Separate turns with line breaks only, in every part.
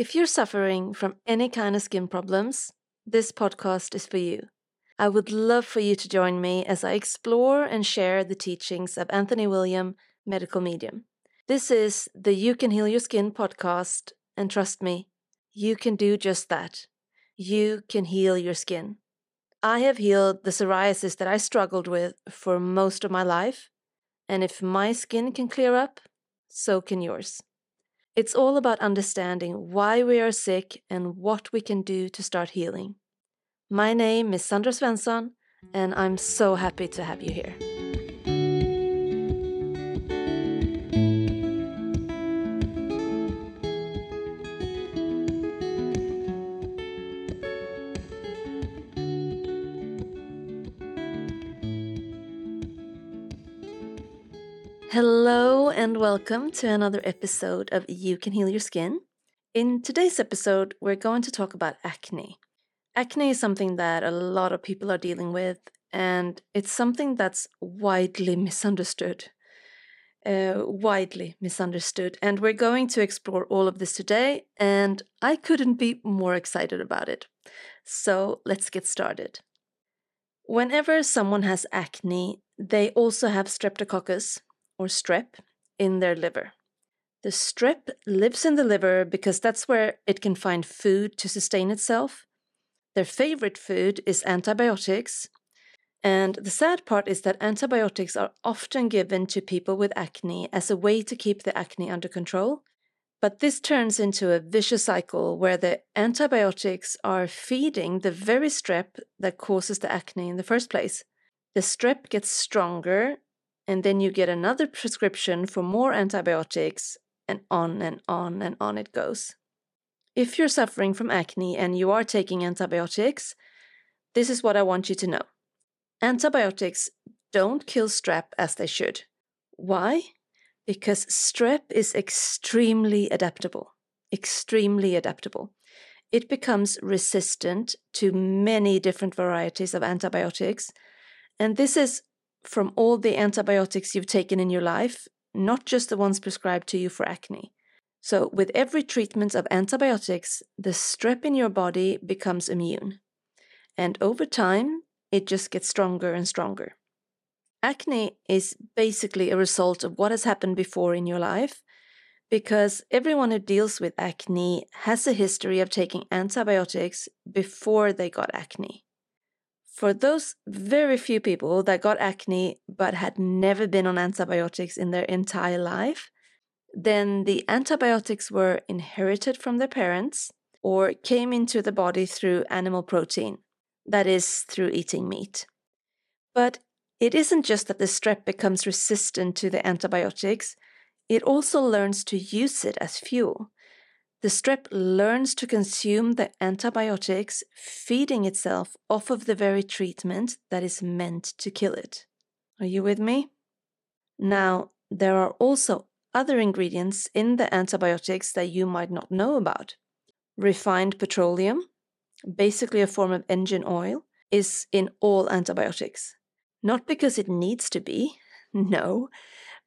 If you're suffering from any kind of skin problems, this podcast is for you. I would love for you to join me as I explore and share the teachings of Anthony William, medical medium. This is the You Can Heal Your Skin podcast, and trust me, you can do just that. You can heal your skin. I have healed the psoriasis that I struggled with for most of my life, and if my skin can clear up, so can yours. It's all about understanding why we are sick and what we can do to start healing. My name is Sandra Svensson, and I'm so happy to have you here. Hello, and welcome to another episode of You Can Heal Your Skin. In today's episode, we're going to talk about acne. Acne is something that a lot of people are dealing with, and it's something that's widely misunderstood. Uh, widely misunderstood. And we're going to explore all of this today, and I couldn't be more excited about it. So let's get started. Whenever someone has acne, they also have streptococcus, or strep in their liver. The strep lives in the liver because that's where it can find food to sustain itself. Their favorite food is antibiotics. And the sad part is that antibiotics are often given to people with acne as a way to keep the acne under control. But this turns into a vicious cycle where the antibiotics are feeding the very strep that causes the acne in the first place. The strep gets stronger and then you get another prescription for more antibiotics, and on and on and on it goes. If you're suffering from acne and you are taking antibiotics, this is what I want you to know. Antibiotics don't kill strep as they should. Why? Because strep is extremely adaptable. Extremely adaptable. It becomes resistant to many different varieties of antibiotics, and this is from all the antibiotics you've taken in your life, not just the ones prescribed to you for acne. So, with every treatment of antibiotics, the strep in your body becomes immune. And over time, it just gets stronger and stronger. Acne is basically a result of what has happened before in your life because everyone who deals with acne has a history of taking antibiotics before they got acne. For those very few people that got acne but had never been on antibiotics in their entire life, then the antibiotics were inherited from their parents or came into the body through animal protein, that is, through eating meat. But it isn't just that the strep becomes resistant to the antibiotics, it also learns to use it as fuel. The strep learns to consume the antibiotics, feeding itself off of the very treatment that is meant to kill it. Are you with me? Now, there are also other ingredients in the antibiotics that you might not know about. Refined petroleum, basically a form of engine oil, is in all antibiotics. Not because it needs to be, no,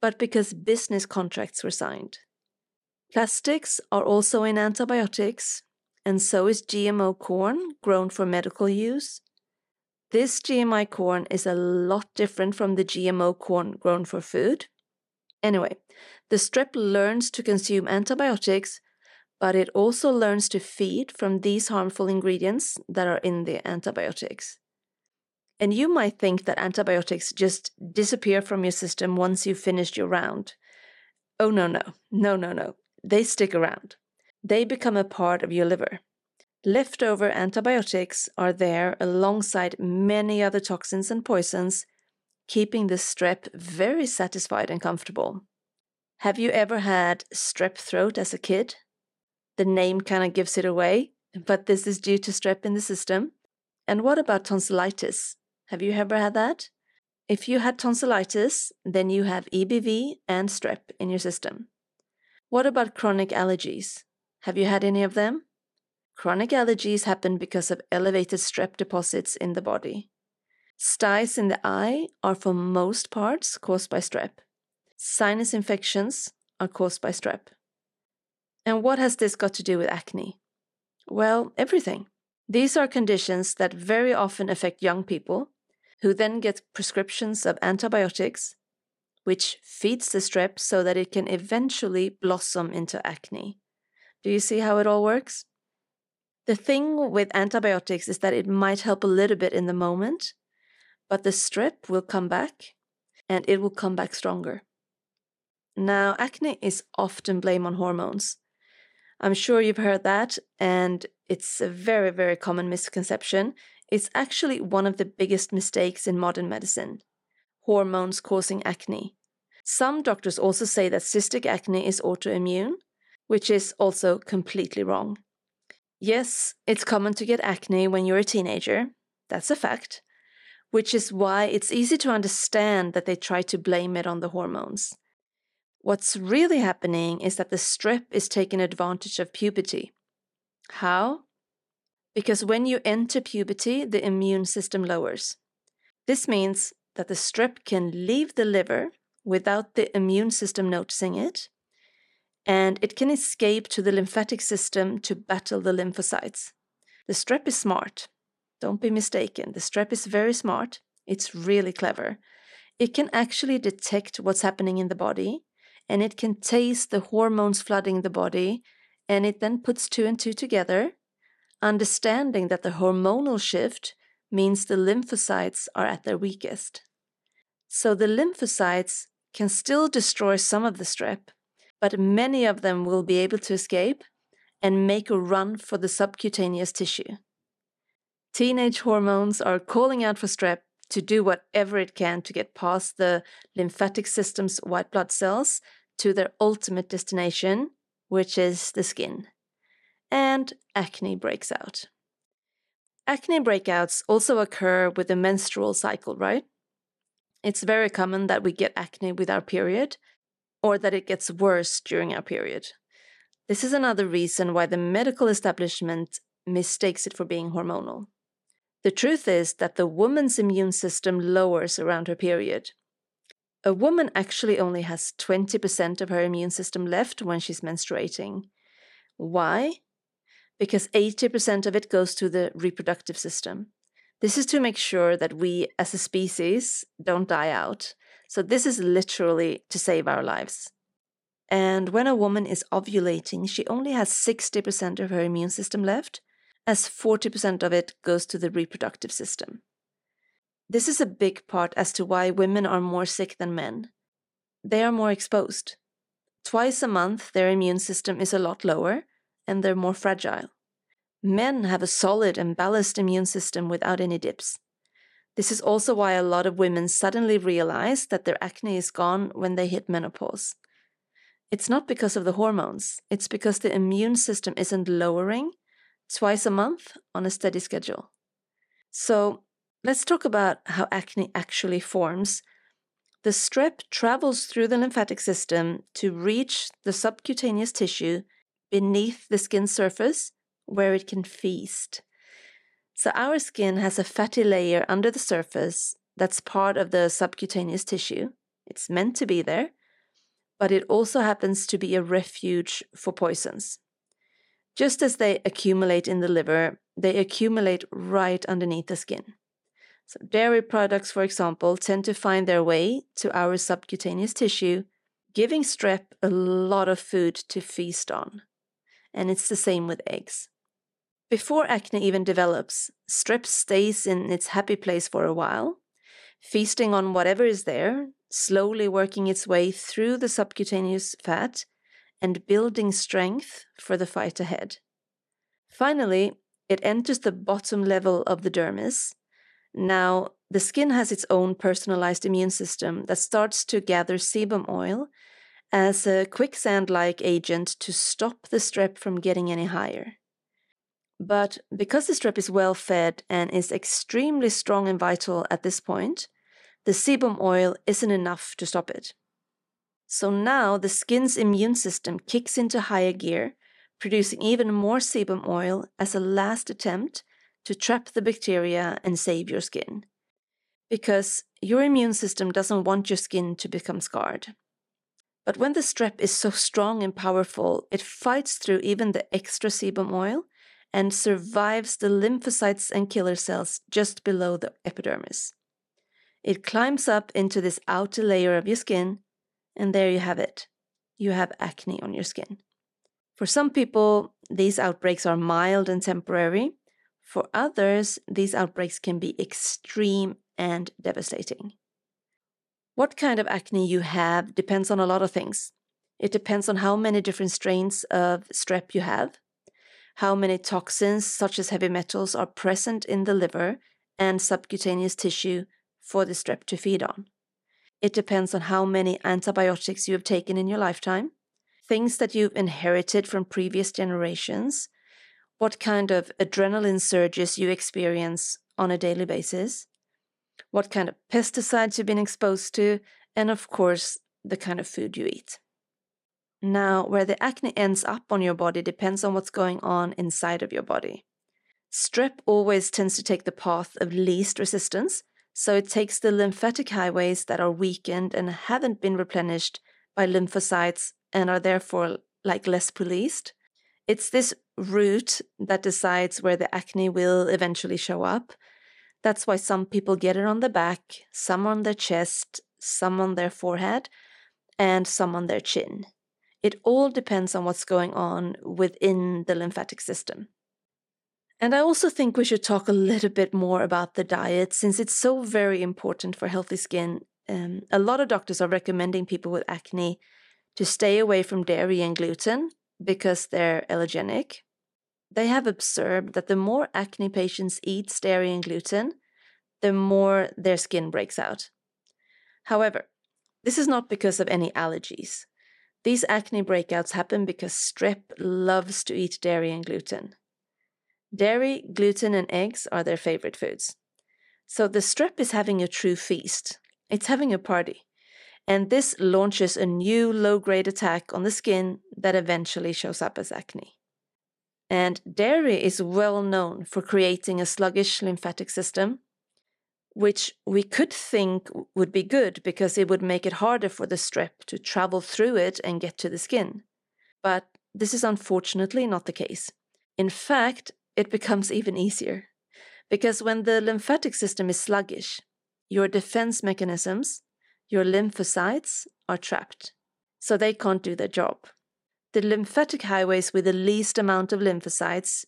but because business contracts were signed. Plastics are also in antibiotics, and so is GMO corn grown for medical use. This GMI corn is a lot different from the GMO corn grown for food. Anyway, the strep learns to consume antibiotics, but it also learns to feed from these harmful ingredients that are in the antibiotics. And you might think that antibiotics just disappear from your system once you've finished your round. Oh, no, no, no, no, no they stick around. They become a part of your liver. Leftover antibiotics are there alongside many other toxins and poisons, keeping the strep very satisfied and comfortable. Have you ever had strep throat as a kid? The name kind of gives it away, but this is due to strep in the system. And what about tonsillitis? Have you ever had that? If you had tonsillitis, then you have EBV and strep in your system. What about chronic allergies? Have you had any of them? Chronic allergies happen because of elevated strep deposits in the body. Styes in the eye are for most parts caused by strep. Sinus infections are caused by strep. And what has this got to do with acne? Well, everything. These are conditions that very often affect young people who then get prescriptions of antibiotics, which feeds the strep so that it can eventually blossom into acne. Do you see how it all works? The thing with antibiotics is that it might help a little bit in the moment, but the strep will come back and it will come back stronger. Now, acne is often blamed on hormones. I'm sure you've heard that, and it's a very, very common misconception. It's actually one of the biggest mistakes in modern medicine hormones causing acne. Some doctors also say that cystic acne is autoimmune, which is also completely wrong. Yes, it's common to get acne when you're a teenager. That's a fact. Which is why it's easy to understand that they try to blame it on the hormones. What's really happening is that the strep is taking advantage of puberty. How? Because when you enter puberty, the immune system lowers. This means that the strep can leave the liver without the immune system noticing it, and it can escape to the lymphatic system to battle the lymphocytes. The strep is smart. Don't be mistaken. The strep is very smart. It's really clever. It can actually detect what's happening in the body and it can taste the hormones flooding the body and it then puts two and two together, understanding that the hormonal shift means the lymphocytes are at their weakest. So the lymphocytes can still destroy some of the strep, but many of them will be able to escape and make a run for the subcutaneous tissue. Teenage hormones are calling out for strep to do whatever it can to get past the lymphatic system's white blood cells to their ultimate destination, which is the skin. And acne breaks out. Acne breakouts also occur with the menstrual cycle, right? It's very common that we get acne with our period or that it gets worse during our period. This is another reason why the medical establishment mistakes it for being hormonal. The truth is that the woman's immune system lowers around her period. A woman actually only has 20% of her immune system left when she's menstruating. Why? Because 80% of it goes to the reproductive system. This is to make sure that we as a species don't die out. So, this is literally to save our lives. And when a woman is ovulating, she only has 60% of her immune system left, as 40% of it goes to the reproductive system. This is a big part as to why women are more sick than men. They are more exposed. Twice a month, their immune system is a lot lower and they're more fragile. Men have a solid and balanced immune system without any dips. This is also why a lot of women suddenly realize that their acne is gone when they hit menopause. It's not because of the hormones, it's because the immune system isn't lowering twice a month on a steady schedule. So, let's talk about how acne actually forms. The strep travels through the lymphatic system to reach the subcutaneous tissue beneath the skin surface where it can feast. So, our skin has a fatty layer under the surface that's part of the subcutaneous tissue. It's meant to be there, but it also happens to be a refuge for poisons. Just as they accumulate in the liver, they accumulate right underneath the skin. So, dairy products, for example, tend to find their way to our subcutaneous tissue, giving strep a lot of food to feast on. And it's the same with eggs. Before acne even develops, strep stays in its happy place for a while, feasting on whatever is there, slowly working its way through the subcutaneous fat and building strength for the fight ahead. Finally, it enters the bottom level of the dermis. Now, the skin has its own personalized immune system that starts to gather sebum oil as a quicksand like agent to stop the strep from getting any higher. But because the strep is well fed and is extremely strong and vital at this point, the sebum oil isn't enough to stop it. So now the skin's immune system kicks into higher gear, producing even more sebum oil as a last attempt to trap the bacteria and save your skin. Because your immune system doesn't want your skin to become scarred. But when the strep is so strong and powerful, it fights through even the extra sebum oil and survives the lymphocytes and killer cells just below the epidermis. It climbs up into this outer layer of your skin, and there you have it. You have acne on your skin. For some people, these outbreaks are mild and temporary. For others, these outbreaks can be extreme and devastating. What kind of acne you have depends on a lot of things. It depends on how many different strains of strep you have, how many toxins, such as heavy metals, are present in the liver and subcutaneous tissue for the strep to feed on. It depends on how many antibiotics you have taken in your lifetime, things that you've inherited from previous generations, what kind of adrenaline surges you experience on a daily basis, what kind of pesticides you've been exposed to, and of course, the kind of food you eat. Now, where the acne ends up on your body depends on what's going on inside of your body. Strep always tends to take the path of least resistance, so it takes the lymphatic highways that are weakened and haven't been replenished by lymphocytes and are therefore like less policed. It's this route that decides where the acne will eventually show up. That's why some people get it on the back, some on their chest, some on their forehead, and some on their chin. It all depends on what's going on within the lymphatic system. And I also think we should talk a little bit more about the diet since it's so very important for healthy skin. Um, a lot of doctors are recommending people with acne to stay away from dairy and gluten because they're allergenic. They have observed that the more acne patients eat dairy and gluten, the more their skin breaks out. However, this is not because of any allergies. These acne breakouts happen because strep loves to eat dairy and gluten. Dairy, gluten, and eggs are their favorite foods. So the strep is having a true feast. It's having a party. And this launches a new low grade attack on the skin that eventually shows up as acne. And dairy is well known for creating a sluggish lymphatic system which we could think would be good because it would make it harder for the strep to travel through it and get to the skin. But this is unfortunately not the case. In fact, it becomes even easier. Because when the lymphatic system is sluggish, your defense mechanisms, your lymphocytes, are trapped. So they can't do their job. The lymphatic highways with the least amount of lymphocytes,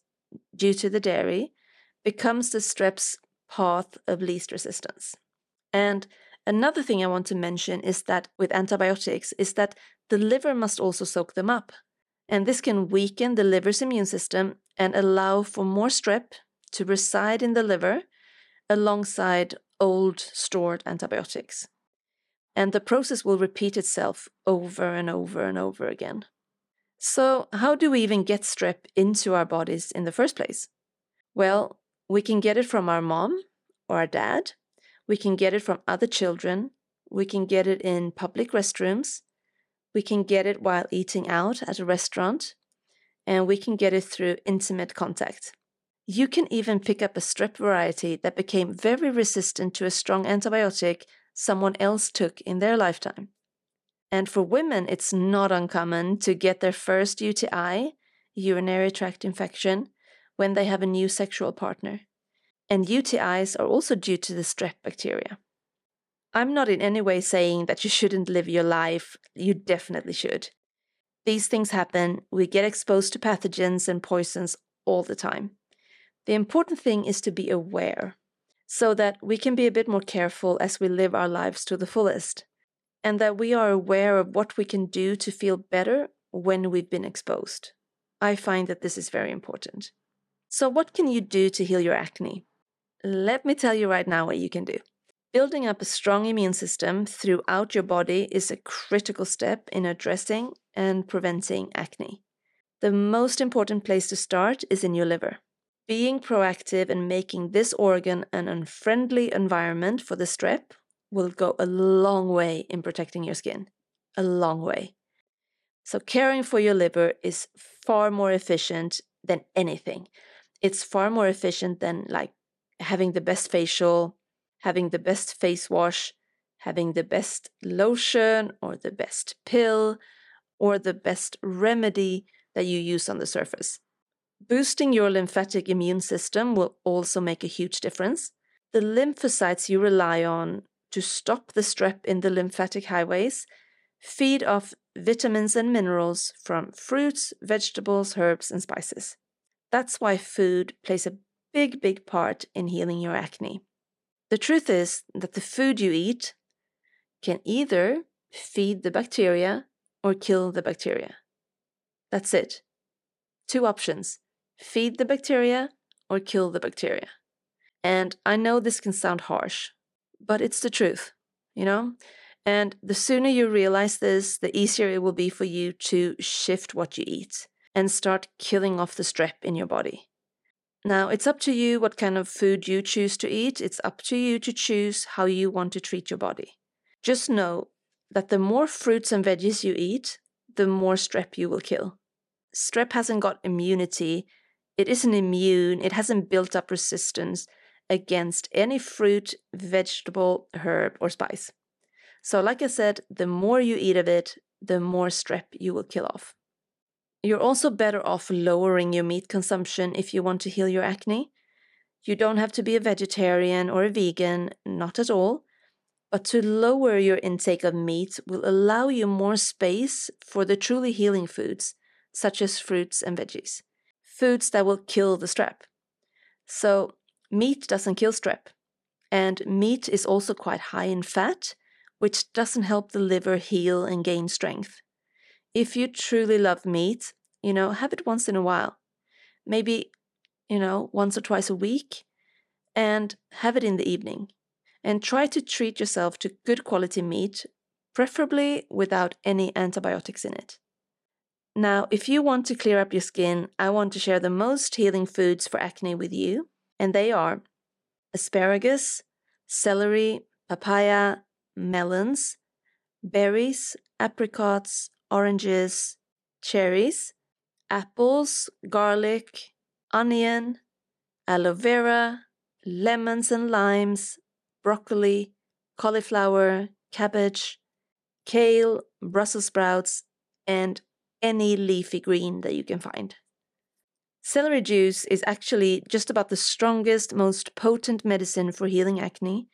due to the dairy, becomes the strep's path of least resistance. And another thing I want to mention is that with antibiotics is that the liver must also soak them up. And this can weaken the liver's immune system and allow for more strep to reside in the liver alongside old stored antibiotics. And the process will repeat itself over and over and over again. So, how do we even get strep into our bodies in the first place? Well, we can get it from our mom or our dad. We can get it from other children. We can get it in public restrooms. We can get it while eating out at a restaurant. And we can get it through intimate contact. You can even pick up a strep variety that became very resistant to a strong antibiotic someone else took in their lifetime. And for women, it's not uncommon to get their first UTI, urinary tract infection, when they have a new sexual partner. And UTIs are also due to the strep bacteria. I'm not in any way saying that you shouldn't live your life, you definitely should. These things happen, we get exposed to pathogens and poisons all the time. The important thing is to be aware so that we can be a bit more careful as we live our lives to the fullest, and that we are aware of what we can do to feel better when we've been exposed. I find that this is very important. So, what can you do to heal your acne? Let me tell you right now what you can do. Building up a strong immune system throughout your body is a critical step in addressing and preventing acne. The most important place to start is in your liver. Being proactive and making this organ an unfriendly environment for the strep will go a long way in protecting your skin. A long way. So, caring for your liver is far more efficient than anything it's far more efficient than like having the best facial, having the best face wash, having the best lotion or the best pill or the best remedy that you use on the surface. Boosting your lymphatic immune system will also make a huge difference. The lymphocytes you rely on to stop the strep in the lymphatic highways feed off vitamins and minerals from fruits, vegetables, herbs, and spices. That's why food plays a big, big part in healing your acne. The truth is that the food you eat can either feed the bacteria or kill the bacteria. That's it. Two options feed the bacteria or kill the bacteria. And I know this can sound harsh, but it's the truth, you know? And the sooner you realize this, the easier it will be for you to shift what you eat and start killing off the strep in your body. Now, it's up to you what kind of food you choose to eat. It's up to you to choose how you want to treat your body. Just know that the more fruits and veggies you eat, the more strep you will kill. Strep hasn't got immunity, it isn't immune, it hasn't built up resistance against any fruit, vegetable, herb, or spice. So, like I said, the more you eat of it, the more strep you will kill off. You're also better off lowering your meat consumption if you want to heal your acne. You don't have to be a vegetarian or a vegan, not at all. But to lower your intake of meat will allow you more space for the truly healing foods, such as fruits and veggies, foods that will kill the strep. So, meat doesn't kill strep, and meat is also quite high in fat, which doesn't help the liver heal and gain strength. If you truly love meat, you know, have it once in a while. Maybe, you know, once or twice a week, and have it in the evening. And try to treat yourself to good quality meat, preferably without any antibiotics in it. Now, if you want to clear up your skin, I want to share the most healing foods for acne with you, and they are asparagus, celery, papaya, melons, berries, apricots, oranges, cherries, apples, garlic, onion, aloe vera, lemons and limes, broccoli, cauliflower, cabbage, kale, Brussels sprouts, and any leafy green that you can find. Celery juice is actually just about the strongest, most potent medicine for healing acne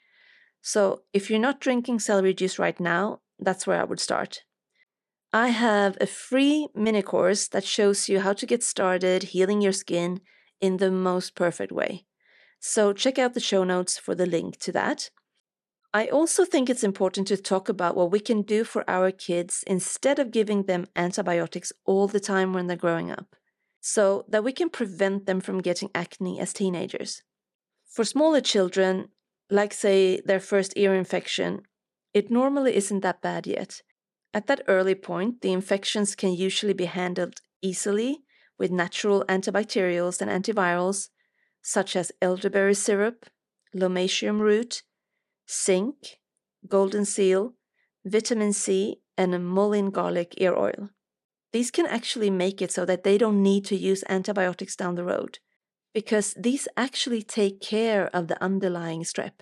so if you're not drinking celery juice right now, that's where I would start. I have a free mini course that shows you how to get started healing your skin in the most perfect way. So check out the show notes for the link to that. I also think it's important to talk about what we can do for our kids instead of giving them antibiotics all the time when they're growing up, so that we can prevent them from getting acne as teenagers. For smaller children, like, say, their first ear infection, it normally isn't that bad yet. At that early point, the infections can usually be handled easily with natural antibacterials and antivirals, such as elderberry syrup, lomatium root, zinc, golden seal, vitamin C, and a mullein garlic ear oil. These can actually make it so that they don't need to use antibiotics down the road because these actually take care of the underlying strep.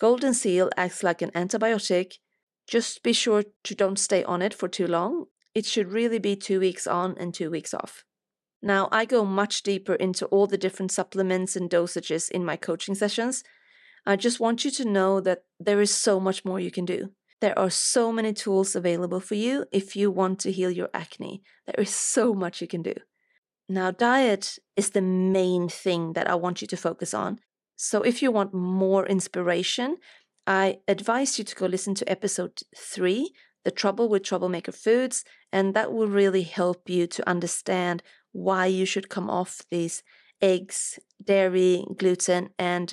Golden seal acts like an antibiotic. Just be sure to don't stay on it for too long. It should really be two weeks on and two weeks off. Now, I go much deeper into all the different supplements and dosages in my coaching sessions. I just want you to know that there is so much more you can do. There are so many tools available for you if you want to heal your acne. There is so much you can do. Now, diet is the main thing that I want you to focus on. So, if you want more inspiration, I advise you to go listen to episode three, The Trouble with Troublemaker Foods, and that will really help you to understand why you should come off these eggs, dairy, gluten, and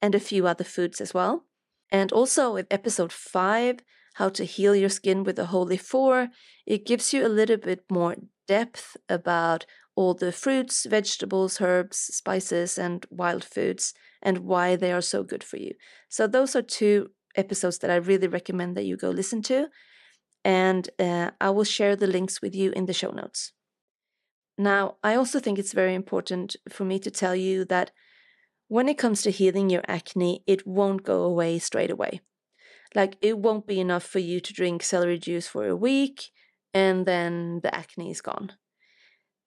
and a few other foods as well. And also with episode five, How to Heal Your Skin with the Holy Four, it gives you a little bit more depth about all the fruits, vegetables, herbs, spices, and wild foods, and why they are so good for you. So, those are two episodes that I really recommend that you go listen to. And uh, I will share the links with you in the show notes. Now, I also think it's very important for me to tell you that when it comes to healing your acne, it won't go away straight away. Like, it won't be enough for you to drink celery juice for a week and then the acne is gone.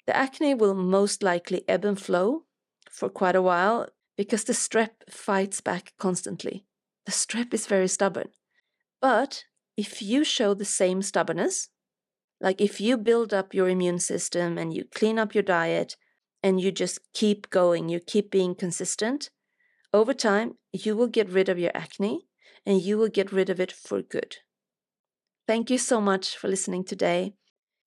The acne will most likely ebb and flow for quite a while because the strep fights back constantly. The strep is very stubborn. But if you show the same stubbornness, like if you build up your immune system and you clean up your diet and you just keep going, you keep being consistent, over time, you will get rid of your acne and you will get rid of it for good. Thank you so much for listening today.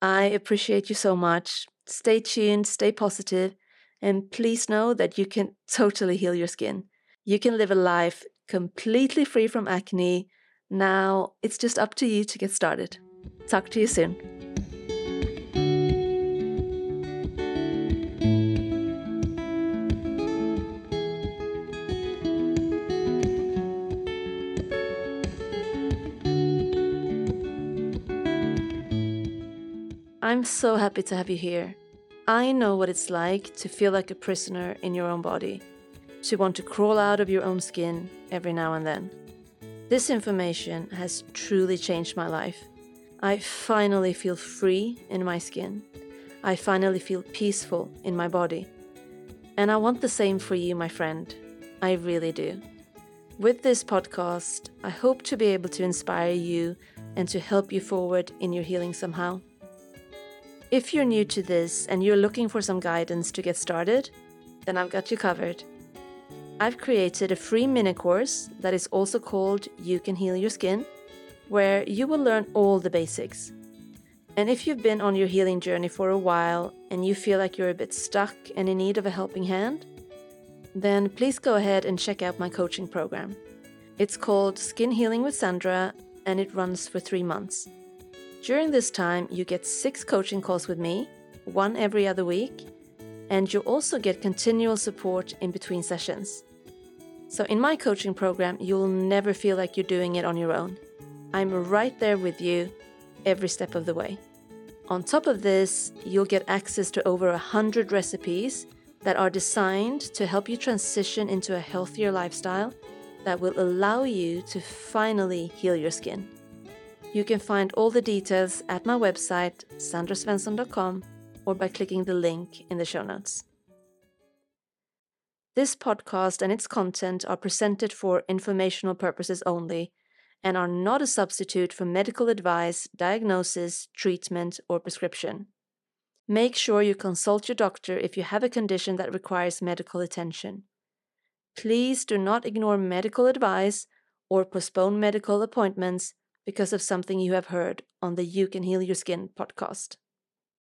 I appreciate you so much. Stay tuned, stay positive, and please know that you can totally heal your skin. You can live a life completely free from acne. Now it's just up to you to get started. Talk to you soon. I'm so happy to have you here. I know what it's like to feel like a prisoner in your own body, to want to crawl out of your own skin every now and then. This information has truly changed my life. I finally feel free in my skin. I finally feel peaceful in my body. And I want the same for you, my friend. I really do. With this podcast, I hope to be able to inspire you and to help you forward in your healing somehow. If you're new to this and you're looking for some guidance to get started, then I've got you covered. I've created a free mini course that is also called You Can Heal Your Skin, where you will learn all the basics. And if you've been on your healing journey for a while and you feel like you're a bit stuck and in need of a helping hand, then please go ahead and check out my coaching program. It's called Skin Healing with Sandra and it runs for three months. During this time, you get six coaching calls with me, one every other week, and you also get continual support in between sessions. So, in my coaching program, you'll never feel like you're doing it on your own. I'm right there with you every step of the way. On top of this, you'll get access to over 100 recipes that are designed to help you transition into a healthier lifestyle that will allow you to finally heal your skin. You can find all the details at my website, sandrasvensson.com, or by clicking the link in the show notes. This podcast and its content are presented for informational purposes only and are not a substitute for medical advice, diagnosis, treatment, or prescription. Make sure you consult your doctor if you have a condition that requires medical attention. Please do not ignore medical advice or postpone medical appointments because of something you have heard on the You Can Heal Your Skin podcast.